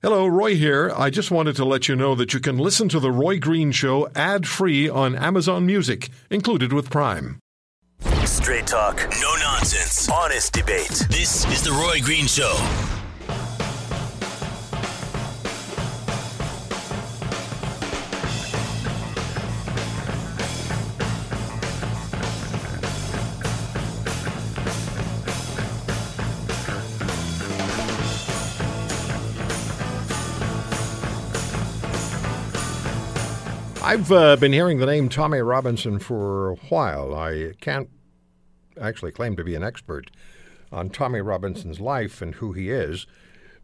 Hello, Roy here. I just wanted to let you know that you can listen to The Roy Green Show ad free on Amazon Music, included with Prime. Straight talk, no nonsense, honest debate. This is The Roy Green Show. I've uh, been hearing the name Tommy Robinson for a while. I can't actually claim to be an expert on Tommy Robinson's life and who he is,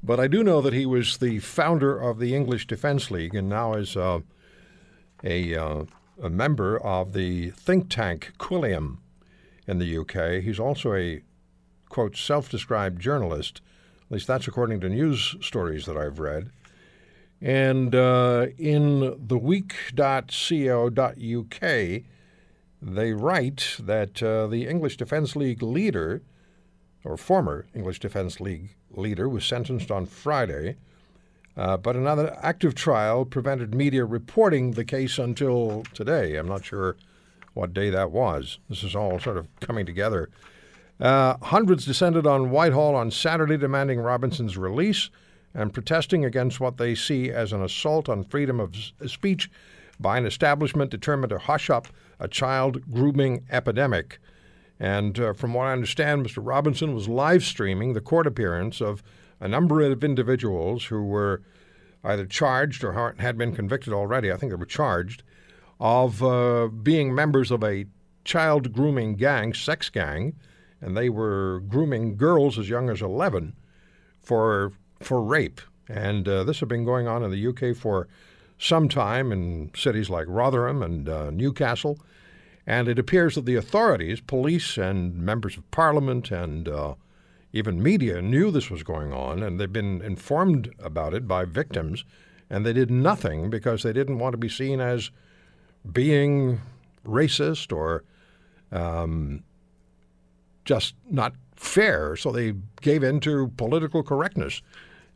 but I do know that he was the founder of the English Defence League and now is uh, a, uh, a member of the think tank Quilliam in the UK. He's also a, quote, self described journalist. At least that's according to news stories that I've read. And uh, in theweek.co.uk, they write that uh, the English Defence League leader, or former English Defence League leader, was sentenced on Friday. Uh, but another active trial prevented media reporting the case until today. I'm not sure what day that was. This is all sort of coming together. Uh, hundreds descended on Whitehall on Saturday demanding Robinson's release and protesting against what they see as an assault on freedom of speech by an establishment determined to hush up a child grooming epidemic. And uh, from what I understand, Mr. Robinson was live streaming the court appearance of a number of individuals who were either charged or had been convicted already. I think they were charged of uh, being members of a child grooming gang, sex gang, and they were grooming girls as young as 11 for for rape. And uh, this had been going on in the UK for some time in cities like Rotherham and uh, Newcastle. And it appears that the authorities, police and members of parliament and uh, even media knew this was going on, and they've been informed about it by victims, and they did nothing because they didn't want to be seen as being racist or um, just not fair. So they gave in to political correctness.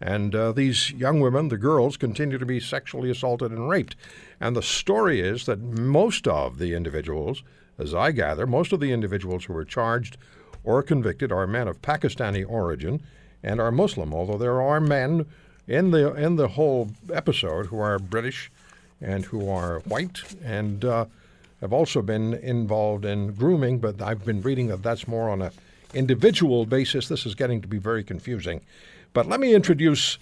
And uh, these young women, the girls, continue to be sexually assaulted and raped. And the story is that most of the individuals, as I gather, most of the individuals who were charged or convicted are men of Pakistani origin and are Muslim, although there are men in the, in the whole episode who are British and who are white and uh, have also been involved in grooming, but I've been reading that that's more on a individual basis. This is getting to be very confusing. But let me introduce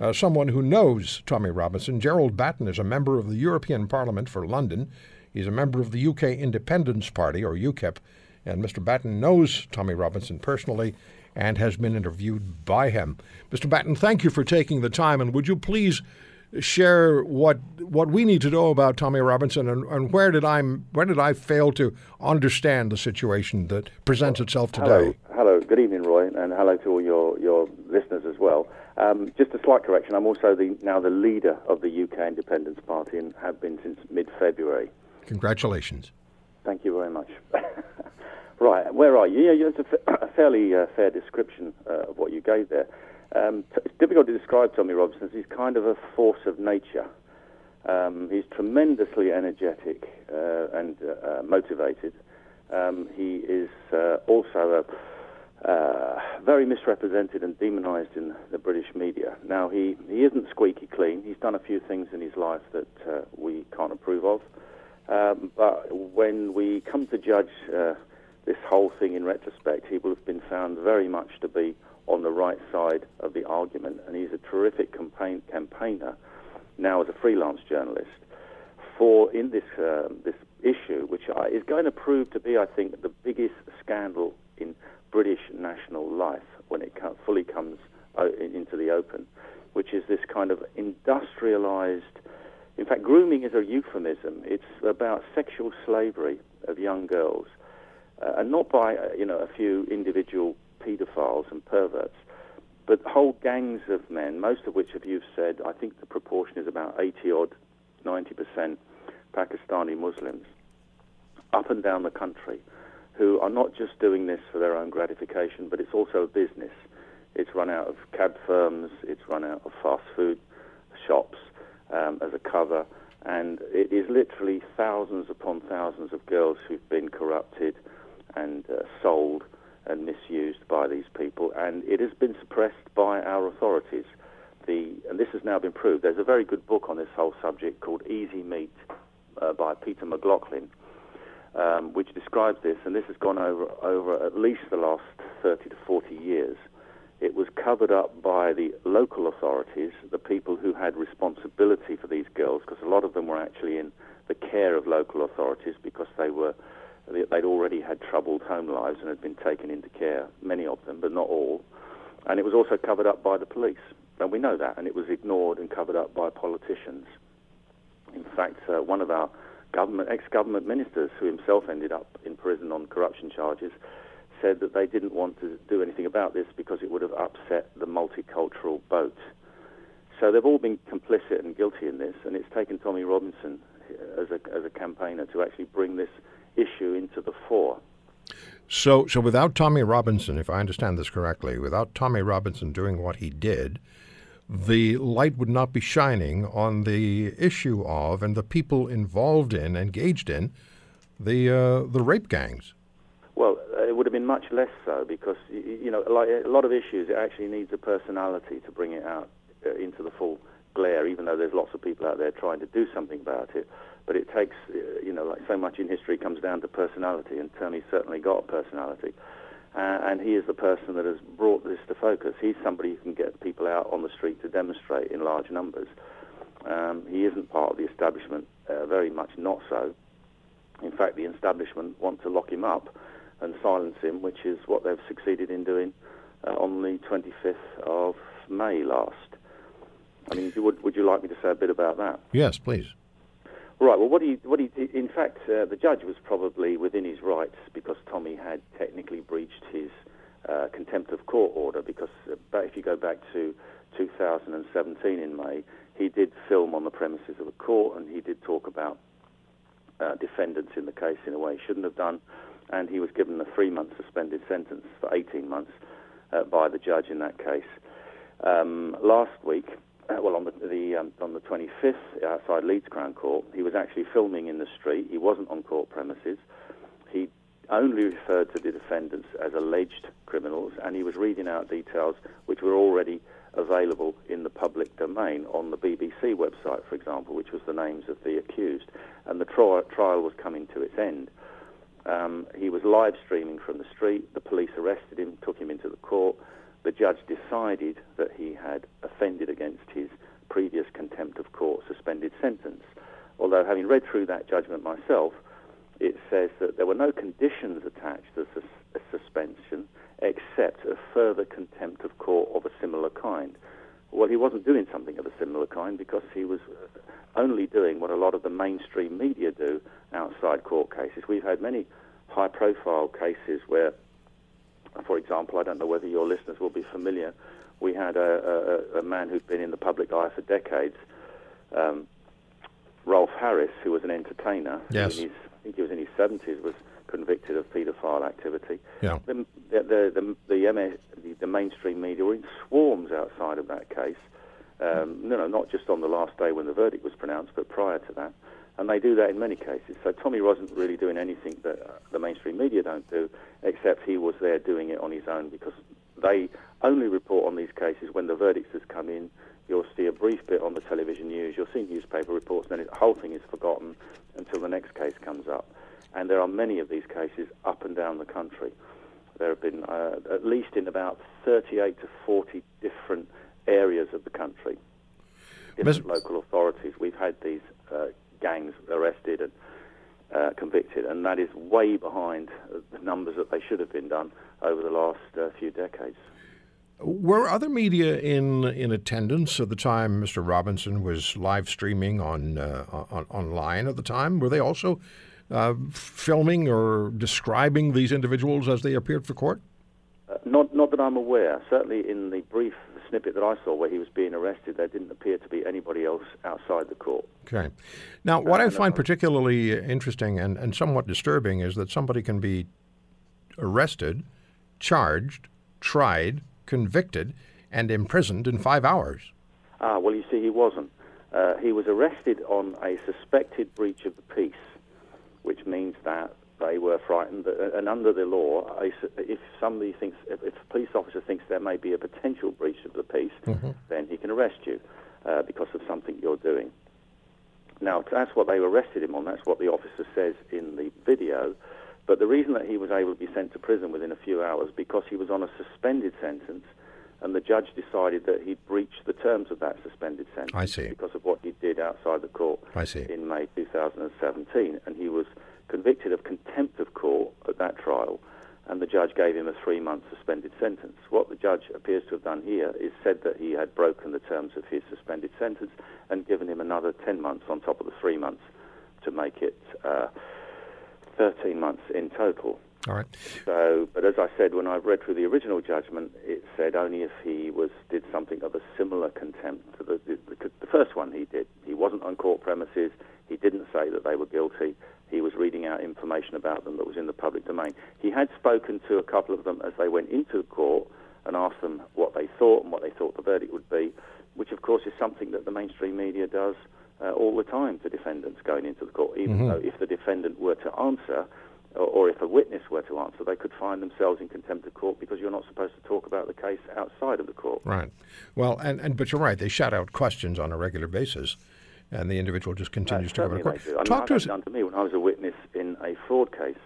uh, someone who knows Tommy Robinson. Gerard Batten is a member of the European Parliament for London. He's a member of the UK Independence Party, or UKIP, and Mr. Batten knows Tommy Robinson personally and has been interviewed by him. Mr. Batten, thank you for taking the time, and would you please share what what we need to know about Tommy Robinson and, and where did I where did I fail to understand the situation that presents itself today? Hello, hello. Good evening, Roy, and hello to all your, your listeners as well. Um, just a slight correction. I'm also the, now the leader of the UK Independence Party and have been since mid-February. Congratulations. Thank you very much. right, where are you? Yeah, it's a, fa- a fairly uh, fair description uh, of what you gave there. Um, it's difficult to describe Tommy Robinson. He's kind of a force of nature. Um, he's tremendously energetic uh, and uh, uh, motivated. Um, he is uh, also a, uh, very misrepresented and demonised in the British media. Now, he, he isn't squeaky clean. He's done a few things in his life that uh, we can't approve of. Um, but when we come to judge this whole thing in retrospect, he will have been found very much to be on the right side of the argument, and he's a terrific campaign, campaigner now as a freelance journalist for in this uh, this issue, which is going to prove to be, I think, the biggest scandal in British national life when it fully comes into the open, which is this kind of industrialized. In fact, grooming is a euphemism. It's about sexual slavery of young girls, uh, and not by uh, you know a few individual paedophiles and perverts, but whole gangs of men, most of which, as you've said, I think the proportion is about 80 odd, 90% Pakistani Muslims, up and down the country, who are not just doing this for their own gratification, but it's also a business. It's run out of cab firms. It's run out of fast food shops um, as a cover. And it is literally thousands upon thousands of girls who've been corrupted and uh, sold and misused by these people. And it has been suppressed by our authorities. The, and this has now been proved. There's a very good book on this whole subject called Easy Meat uh, by Peter McLoughlin, um, which describes this. And this has gone over, over at least the last 30 to 40 years. It was covered up by the local authorities, the people who had responsibility for these girls, because a lot of them were actually in the care of local authorities because they were they'd already had troubled home lives and had been taken into care, many of them, but not all. And it was also covered up by the police, and we know that, and it was ignored and covered up by politicians. In fact, uh, one of our government ex-government ministers, who himself ended up in prison on corruption charges, said that they didn't want to do anything about this because it would have upset the multicultural boat. So they've all been complicit and guilty in this, and it's taken Tommy Robinson as a, as a campaigner to actually bring this issue into the fore. So, so without Tommy Robinson, if I understand this correctly, without Tommy Robinson doing what he did, the light would not be shining on the issue of and the people involved in, engaged in, the uh, the rape gangs. Well, uh, it would have been much less so because you know, like a lot of issues, it actually needs a personality to bring it out uh, into the full glare. Even though there's lots of people out there trying to do something about it, but it takes, uh, you know, like so much in history comes down to personality, and Tony certainly got personality. Uh, and he is the person that has brought this to focus. He's somebody who can get people out on the street to demonstrate in large numbers. Um, he isn't part of the establishment, uh, very much not so. In fact, the establishment want to lock him up and silence him, which is what they've succeeded in doing uh, on the 25th of May last. I mean, would, would you like me to say a bit about that? Yes, please. Right. Well, what he, what he, in fact, uh, the judge was probably within his rights because Tommy had technically breached his uh, contempt of court order. Because uh, if you go back to 2017 in May, he did film on the premises of a court and he did talk about uh, defendants in the case in a way he shouldn't have done and he was given a three-month suspended sentence for 18 months uh, by the judge in that case. Um, last week, uh, well, on the, the um, on the 25th outside Leeds Crown Court, he was actually filming in the street. He wasn't on court premises. He only referred to the defendants as alleged criminals, and he was reading out details which were already available in the public domain on the BBC website, for example, which was the names of the accused. And the tri- trial was coming to its end. Um, he was live streaming from the street. The police arrested him, took him into the court. The judge decided that he had offended against his previous contempt of court suspended sentence. Although, having read through that judgment myself, it says that there were no conditions attached to a suspension except a further contempt of court of a similar kind. Well, he wasn't doing something of a similar kind because he was only doing what a lot of the mainstream media do outside court cases. We've had many high profile cases where, for example, I don't know whether your listeners will be familiar, we had a, a, a man who'd been in the public eye for decades, um, Rolf Harris, who was an entertainer. Yes. His, I think he was in his 70s, was convicted of paedophile activity. Yeah. The, the, the, the, MS, the, the mainstream media were in swarms outside of that case. Um, no, no, not just on the last day when the verdict was pronounced, but prior to that. And they do that in many cases. So Tommy wasn't really doing anything that uh, the mainstream media don't do, except he was there doing it on his own because they only report on these cases when the verdicts has come in. You'll see a brief bit on the television news. You'll see newspaper reports, and then the whole thing is forgotten until the next case comes up. And there are many of these cases up and down the country. There have been uh, at least in about 38 to 40 different areas of the country, different local authorities. We've had these uh, gangs arrested and uh, convicted, and that is way behind the numbers that they should have been done over the last uh, few decades. Were other media in in attendance at the time Mr. Robinson was live streaming on, uh, on online at the time? Were they also uh, filming or describing these individuals as they appeared for court? Uh, not, not that I'm aware. Certainly, in the brief snippet that I saw where he was being arrested, there didn't appear to be anybody else outside the court. Okay. Now, what uh, I find particularly interesting and, and somewhat disturbing is that somebody can be arrested, charged, tried, convicted and imprisoned in five hours. Ah, well, you see, he wasn't. Uh, he was arrested on a suspected breach of the peace, which means that they were frightened. And under the law, if somebody thinks, if, if, a police officer thinks there may be a potential breach of the peace, mm-hmm. then he can arrest you uh, because of something you're doing. Now, that's what they arrested him on. That's what the officer says in the video. But the reason that he was able to be sent to prison within a few hours because he was on a suspended sentence and the judge decided that he'd breached the terms of that suspended sentence. I see. Because of what he did outside the court I see. in May 2017. And he was convicted of contempt of court at that trial, and the judge gave him a three month suspended sentence. What the judge appears to have done here is said that he had broken the terms of his suspended sentence and given him another 10 months on top of the three months to make it uh, 13 months in total. All right. So, but as I said, when I read through the original judgment, it said only if he was did something of a similar contempt to the, the, the, the first one he did. He wasn't on court premises. He didn't say that they were guilty. He was reading out information about them that was in the public domain. He had spoken to a couple of them as they went into court and asked them what they thought and what they thought the verdict would be, which of course is something that the mainstream media does uh, all the time to defendants going into the court, even mm-hmm. though if the defendant were to answer, or, or, if a witness were to answer, they could find themselves in contempt of court because you're not supposed to talk about the case outside of the court. Right. Well, and, and but you're right. They shout out questions on a regular basis, and the individual just continues uh, to go to court. I mean, Talk to us. Done to me when I was a witness in a fraud case.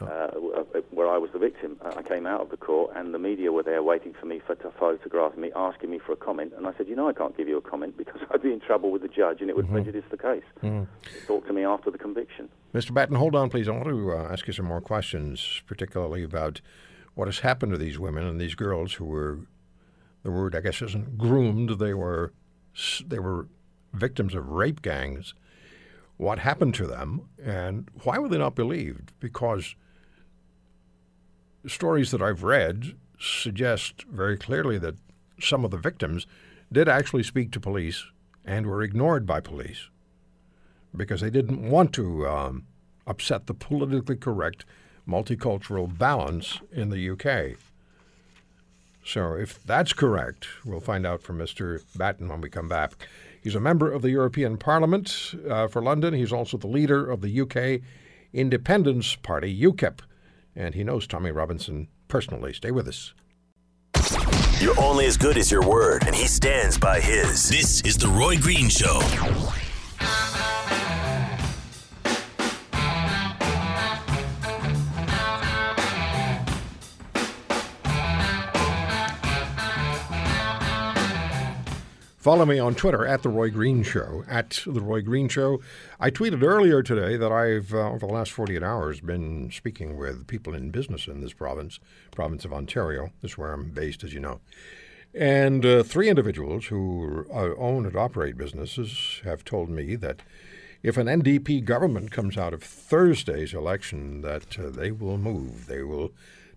Oh. Uh, where I was the victim. Uh, I came out of the court, and the media were there waiting for me for, to photograph me, asking me for a comment. And I said, "You know, I can't give you a comment because I'd be in trouble with the judge, and it would mm-hmm. prejudice the case." Mm-hmm. Talk to me after the conviction. Mr. Batten, hold on, please. I want to uh, ask you some more questions, particularly about what has happened to these women and these girls who were, the word I guess isn't groomed. They were, they were victims of rape gangs. What happened to them, and why were they not believed? Because stories that I've read suggest very clearly that some of the victims did actually speak to police and were ignored by police because they didn't want to um, upset the politically correct multicultural balance in the UK. So, if that's correct, we'll find out from Mr. Batten when we come back. He's a member of the European Parliament uh, for London. He's also the leader of the UK Independence Party, UKIP and he knows Tommy Robinson personally. Stay with us. You're only as good as your word, and he stands by his. This is The Roy Green Show. Follow me on Twitter at The Roy Green Show. At The Roy Green Show. I tweeted earlier today that I've, uh, over the last 48 hours, been speaking with people in business in this province, province of Ontario. This is where I'm based, as you know. And uh, three individuals who uh, own and operate businesses have told me that if an NDP government comes out of Thursday's election, that uh, they will move. They will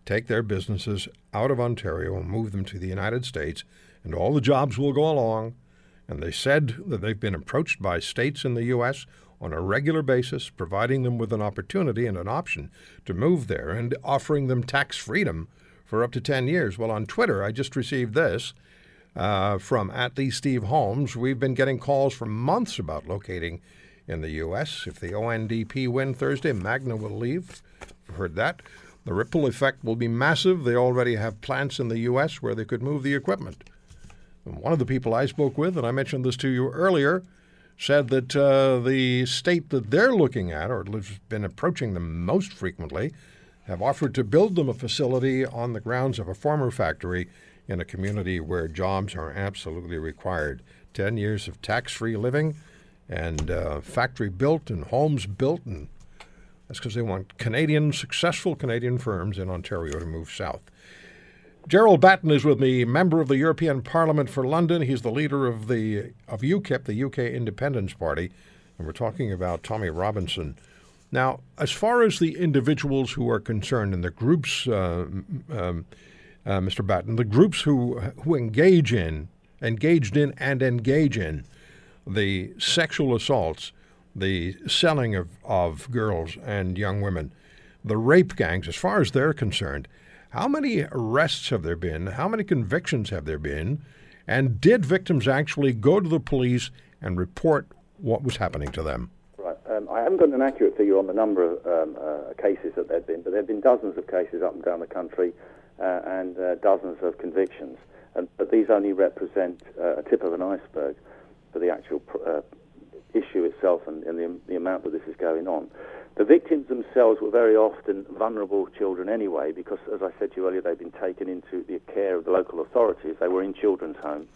take their businesses out of Ontario and move them to the United States and all the jobs will go along. And they said that they've been approached by states in the U.S. on a regular basis, providing them with an opportunity and an option to move there and offering them tax freedom for up to 10 years. Well, on Twitter, I just received this uh, from at the Steve Holmes. We've been getting calls for months about locating in the U.S. If the ONDP win Thursday, Magna will leave. I've heard that. The ripple effect will be massive. They already have plants in the U.S. where they could move the equipment. One of the people I spoke with, and I mentioned this to you earlier, said that uh, the state that they're looking at, or has been approaching them most frequently, have offered to build them a facility on the grounds of a former factory in a community where jobs are absolutely required. Ten years of tax free living and uh, factory built and homes built, and that's because they want Canadian, successful Canadian firms in Ontario to move south. Gerard Batten is with me, member of the European Parliament for London. He's the leader of the of UKIP, the UK Independence Party, and we're talking about Tommy Robinson. Now, as far as the individuals who are concerned and the groups, uh, um, uh, Mr. Batten, the groups who who engage in, engaged in, and engage in the sexual assaults, the selling of, of girls and young women, the rape gangs, as far as they're concerned, How many arrests have there been? How many convictions have there been? And did victims actually go to the police and report what was happening to them? Right. Um, I haven't got an accurate figure on the number of um, uh, cases that there have been, but there have been dozens of cases up and down the country uh, and uh, dozens of convictions. And, but these only represent uh, a tip of an iceberg for the actual pr- uh, issue itself and, and the, the amount that this is going on. The victims themselves were very often vulnerable children anyway, because, as I said to you earlier, they've been taken into the care of the local authorities. They were in children's homes.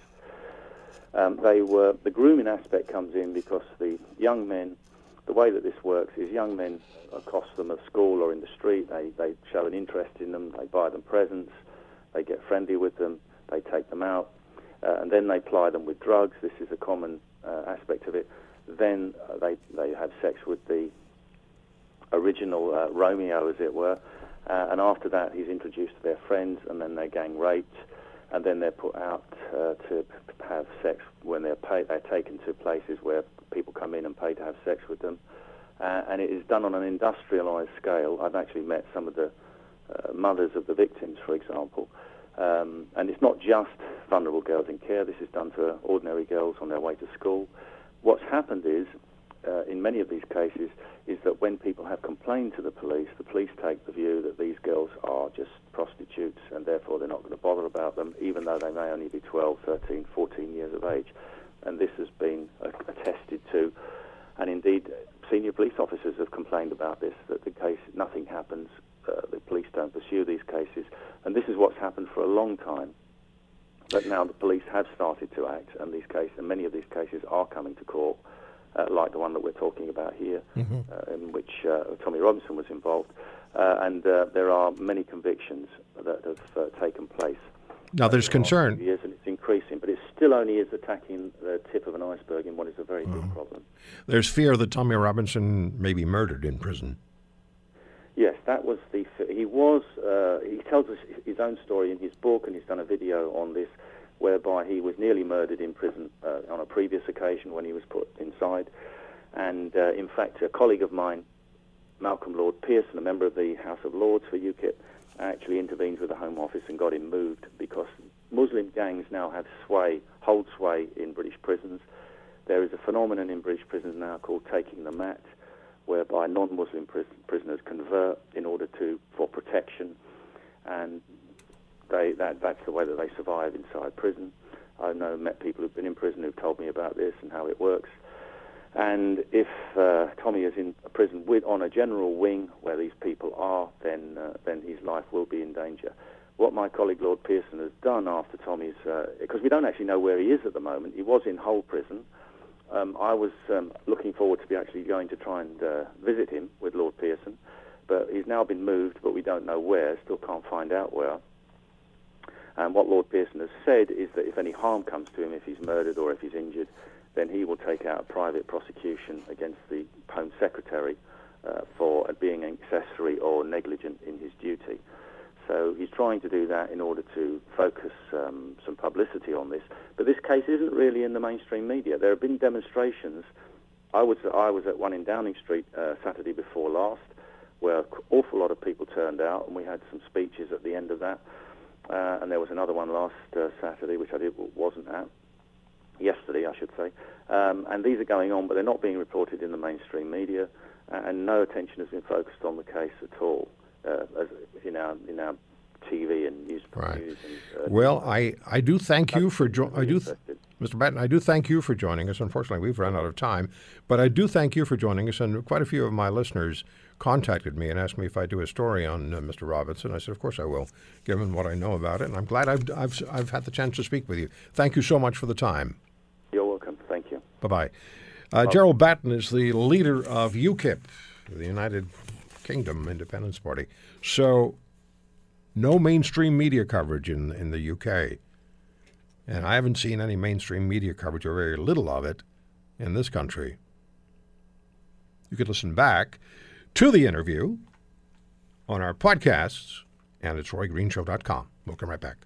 Um, they were the grooming aspect comes in because the young men, the way that this works is young men accost them at school or in the street. They they show an interest in them. They buy them presents. They get friendly with them. They take them out, uh, and then they ply them with drugs. This is a common uh, aspect of it. Then uh, they they have sex with the original uh, Romeo, as it were, uh, and after that he's introduced to their friends, and then they're gang raped, and then they're put out uh, to have sex when they're paid. They're taken to places where people come in and pay to have sex with them, uh, and it is done on an industrialised scale. I've actually met some of the uh, mothers of the victims, for example. Um, and it's not just vulnerable girls in care. This is done to ordinary girls on their way to school. What's happened is uh, in many of these cases is that when people have complained to the police, the police take the view that these girls are just prostitutes and therefore they're not going to bother about them, even though they may only be 12, 13, 14 years of age. And this has been attested to. And indeed, senior police officers have complained about this, that the case, nothing happens, uh, the police don't pursue these cases. And this is what's happened for a long time. But now the police have started to act, and these cases, and many of these cases are coming to court uh, like the one that we're talking about here, mm-hmm. uh, in which uh, Tommy Robinson was involved. Uh, and uh, there are many convictions that have uh, taken place. Now, there's concern. Years, and it's increasing, but it still only is attacking the tip of an iceberg in what is a very mm-hmm. big problem. There's fear that Tommy Robinson may be murdered in prison. Yes, that was the. He was. he tells us his own story in his book, and he's done a video on this whereby he was nearly murdered in prison uh, on a previous occasion when he was put inside. And uh, in fact, a colleague of mine, Malcolm Lord Pearson, a member of the House of Lords for UKIP, actually intervened with the Home Office and got him moved because Muslim gangs now have sway, hold sway in British prisons. There is a phenomenon in British prisons now called taking the mat, whereby non-Muslim pris- prisoners convert in order to for protection, and they, that, that's the way that they survive inside prison. I know met people who've been in prison who've told me about this and how it works. And if uh, Tommy is in a prison with, on a general wing where these people are, then uh, then his life will be in danger. What my colleague Lord Pearson has done after Tommy's, because uh, we don't actually know where he is at the moment. He was in Hull prison. Um, I was um, looking forward to be actually going to try and uh, visit him with Lord Pearson, but he's now been moved, but we don't know where. Still can't find out where. And what Lord Pearson has said is that if any harm comes to him, if he's murdered or if he's injured, then he will take out a private prosecution against the Home Secretary uh, for being accessory or negligent in his duty. So he's trying to do that in order to focus um, some publicity on this. But this case isn't really in the mainstream media. There have been demonstrations. I was I was at one in Downing Street uh, Saturday before last, where an awful lot of people turned out, and we had some speeches at the end of that. Uh, and there was another one last uh, Saturday, which I did, wasn't at. Yesterday, I should say. Um, and these are going on, but they're not being reported in the mainstream media, and no attention has been focused on the case at all uh, as in our in our TV and news. Right. News and, uh, well, I, I do thank you for jo- I do. Th- Mr. Batten, I do thank you for joining us. Unfortunately, we've run out of time, but I do thank you for joining us. And quite a few of my listeners contacted me and asked me if I'd do a story on uh, Mr. Robinson. I said, of course I will, given what I know about it. And I'm glad I've, I've, I've had the chance to speak with you. Thank you so much for the time. You're welcome. Thank you. Bye bye. Uh, Gerard Batten is the leader of UKIP, the United Kingdom Independence Party. So, no mainstream media coverage in, in the UK. And I haven't seen any mainstream media coverage, or very little of it, in this country. You can listen back to the interview on our podcasts, and it's roygreenshow.com. We'll come right back.